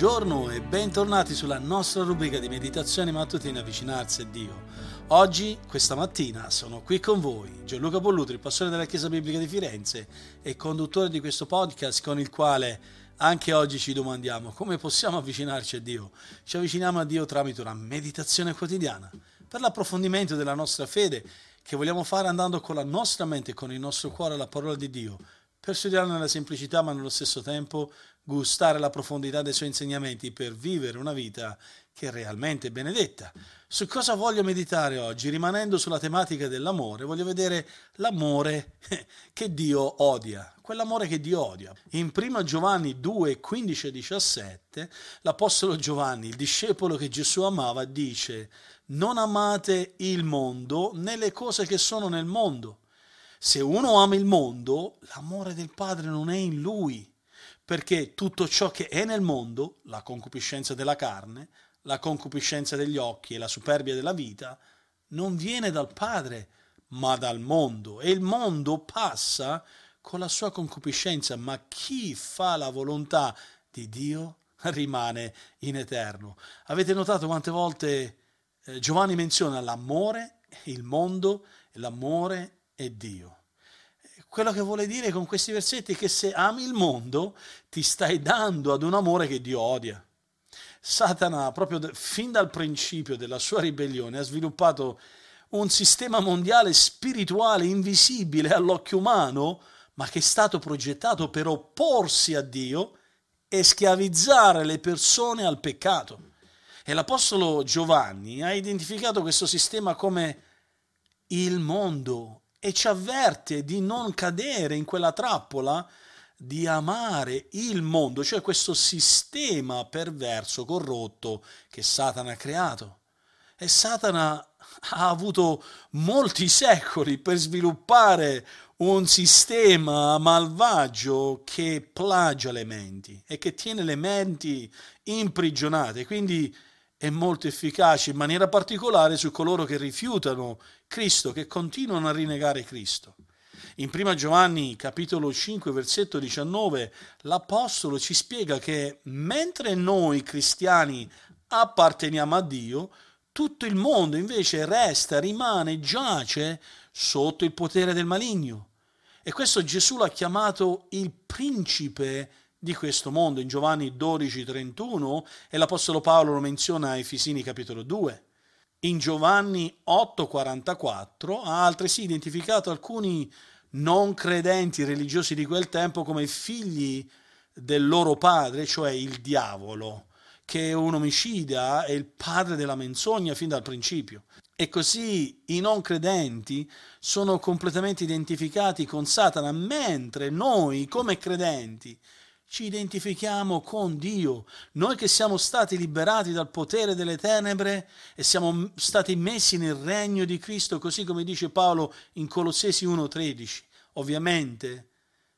Buongiorno e bentornati sulla nostra rubrica di meditazione mattutina Avvicinarsi a Dio. Oggi, questa mattina, sono qui con voi Gianluca Pollutri, pastore della Chiesa Biblica di Firenze e conduttore di questo podcast con il quale anche oggi ci domandiamo come possiamo avvicinarci a Dio. Ci avviciniamo a Dio tramite una meditazione quotidiana per l'approfondimento della nostra fede che vogliamo fare andando con la nostra mente e con il nostro cuore alla parola di Dio per studiare nella semplicità ma nello stesso tempo gustare la profondità dei suoi insegnamenti per vivere una vita che è realmente benedetta. Su cosa voglio meditare oggi? Rimanendo sulla tematica dell'amore, voglio vedere l'amore che Dio odia, quell'amore che Dio odia. In 1 Giovanni 2, 15 e 17, l'Apostolo Giovanni, il discepolo che Gesù amava, dice non amate il mondo né le cose che sono nel mondo. Se uno ama il mondo, l'amore del Padre non è in lui perché tutto ciò che è nel mondo, la concupiscenza della carne, la concupiscenza degli occhi e la superbia della vita, non viene dal Padre, ma dal mondo. E il mondo passa con la sua concupiscenza, ma chi fa la volontà di Dio rimane in eterno. Avete notato quante volte eh, Giovanni menziona l'amore, il mondo, l'amore e Dio quello che vuole dire con questi versetti è che se ami il mondo ti stai dando ad un amore che Dio odia. Satana, proprio fin dal principio della sua ribellione, ha sviluppato un sistema mondiale spirituale invisibile all'occhio umano, ma che è stato progettato per opporsi a Dio e schiavizzare le persone al peccato. E l'Apostolo Giovanni ha identificato questo sistema come il mondo, e ci avverte di non cadere in quella trappola di amare il mondo, cioè questo sistema perverso, corrotto che Satana ha creato. E Satana ha avuto molti secoli per sviluppare un sistema malvagio che plagia le menti e che tiene le menti imprigionate. Quindi è molto efficace in maniera particolare su coloro che rifiutano Cristo, che continuano a rinnegare Cristo. In 1 Giovanni capitolo 5 versetto 19 l'Apostolo ci spiega che mentre noi cristiani apparteniamo a Dio, tutto il mondo invece resta, rimane, giace sotto il potere del maligno. E questo Gesù l'ha chiamato il principe di questo mondo in Giovanni 12, 31 e l'Apostolo Paolo lo menziona a Efesini capitolo 2. In Giovanni 8, 44 ha altresì identificato alcuni non credenti religiosi di quel tempo come figli del loro padre, cioè il diavolo, che è un omicida e il padre della menzogna fin dal principio. E così i non credenti sono completamente identificati con Satana, mentre noi come credenti ci identifichiamo con Dio. Noi che siamo stati liberati dal potere delle tenebre e siamo stati messi nel regno di Cristo, così come dice Paolo in Colossesi 1:13. Ovviamente,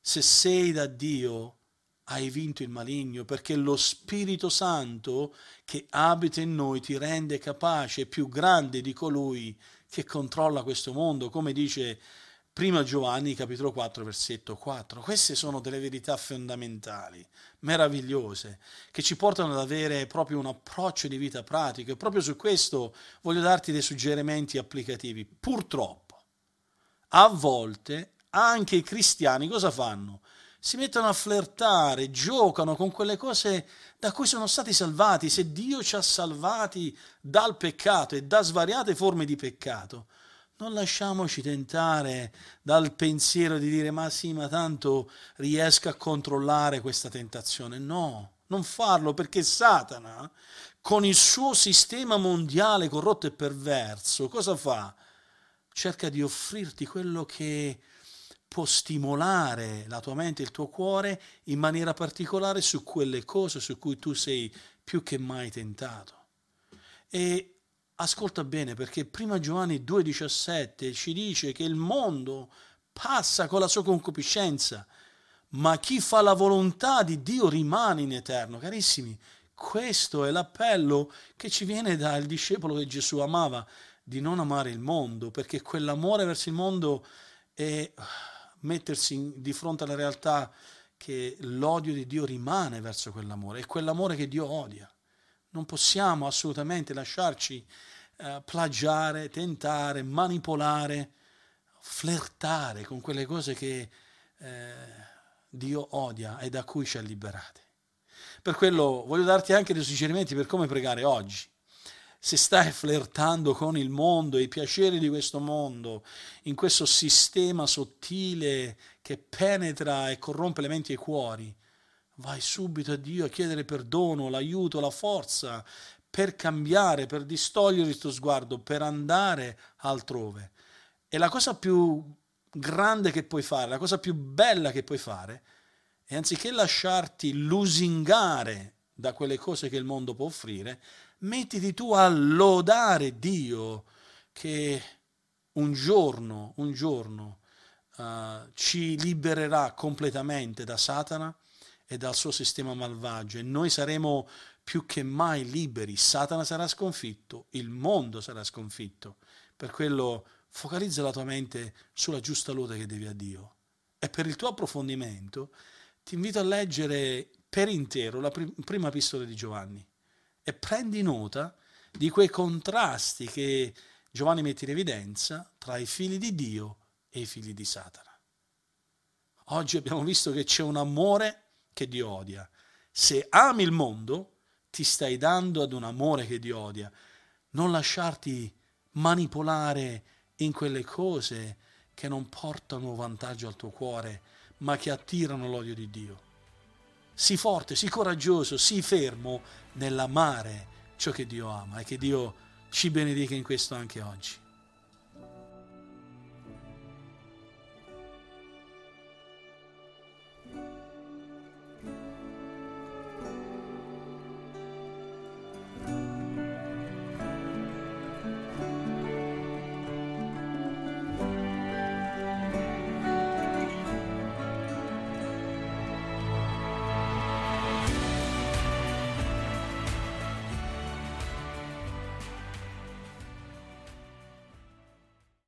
se sei da Dio, hai vinto il maligno, perché lo Spirito Santo che abita in noi ti rende capace, più grande di colui che controlla questo mondo, come dice Prima Giovanni, capitolo 4, versetto 4. Queste sono delle verità fondamentali, meravigliose, che ci portano ad avere proprio un approccio di vita pratico e proprio su questo voglio darti dei suggerimenti applicativi. Purtroppo, a volte anche i cristiani cosa fanno? Si mettono a flirtare, giocano con quelle cose da cui sono stati salvati. Se Dio ci ha salvati dal peccato e da svariate forme di peccato, non lasciamoci tentare dal pensiero di dire ma sì, ma tanto riesco a controllare questa tentazione. No, non farlo perché Satana, con il suo sistema mondiale corrotto e perverso, cosa fa? Cerca di offrirti quello che può stimolare la tua mente il tuo cuore in maniera particolare su quelle cose su cui tu sei più che mai tentato. E ascolta bene perché prima Giovanni 2,17 ci dice che il mondo passa con la sua concupiscenza, ma chi fa la volontà di Dio rimane in eterno. Carissimi, questo è l'appello che ci viene dal discepolo che Gesù amava, di non amare il mondo, perché quell'amore verso il mondo è mettersi di fronte alla realtà che l'odio di Dio rimane verso quell'amore, è quell'amore che Dio odia. Non possiamo assolutamente lasciarci eh, plagiare, tentare, manipolare, flirtare con quelle cose che eh, Dio odia e da cui ci ha liberati. Per quello voglio darti anche dei suggerimenti per come pregare oggi. Se stai flirtando con il mondo, i piaceri di questo mondo, in questo sistema sottile che penetra e corrompe le menti e i cuori, vai subito a Dio a chiedere perdono, l'aiuto, la forza per cambiare, per distogliere il tuo sguardo, per andare altrove. E la cosa più grande che puoi fare, la cosa più bella che puoi fare, è anziché lasciarti lusingare da quelle cose che il mondo può offrire, mettiti tu a lodare Dio che un giorno, un giorno uh, ci libererà completamente da Satana e dal suo sistema malvagio e noi saremo più che mai liberi. Satana sarà sconfitto, il mondo sarà sconfitto. Per quello focalizza la tua mente sulla giusta lode che devi a Dio. E per il tuo approfondimento ti invito a leggere per intero la prima epistola di Giovanni e prendi nota di quei contrasti che Giovanni mette in evidenza tra i figli di Dio e i figli di Satana. Oggi abbiamo visto che c'è un amore che Dio odia. Se ami il mondo, ti stai dando ad un amore che Dio odia. Non lasciarti manipolare in quelle cose che non portano vantaggio al tuo cuore, ma che attirano l'odio di Dio. Sii forte, sii coraggioso, sii fermo nell'amare ciò che Dio ama e che Dio ci benedica in questo anche oggi.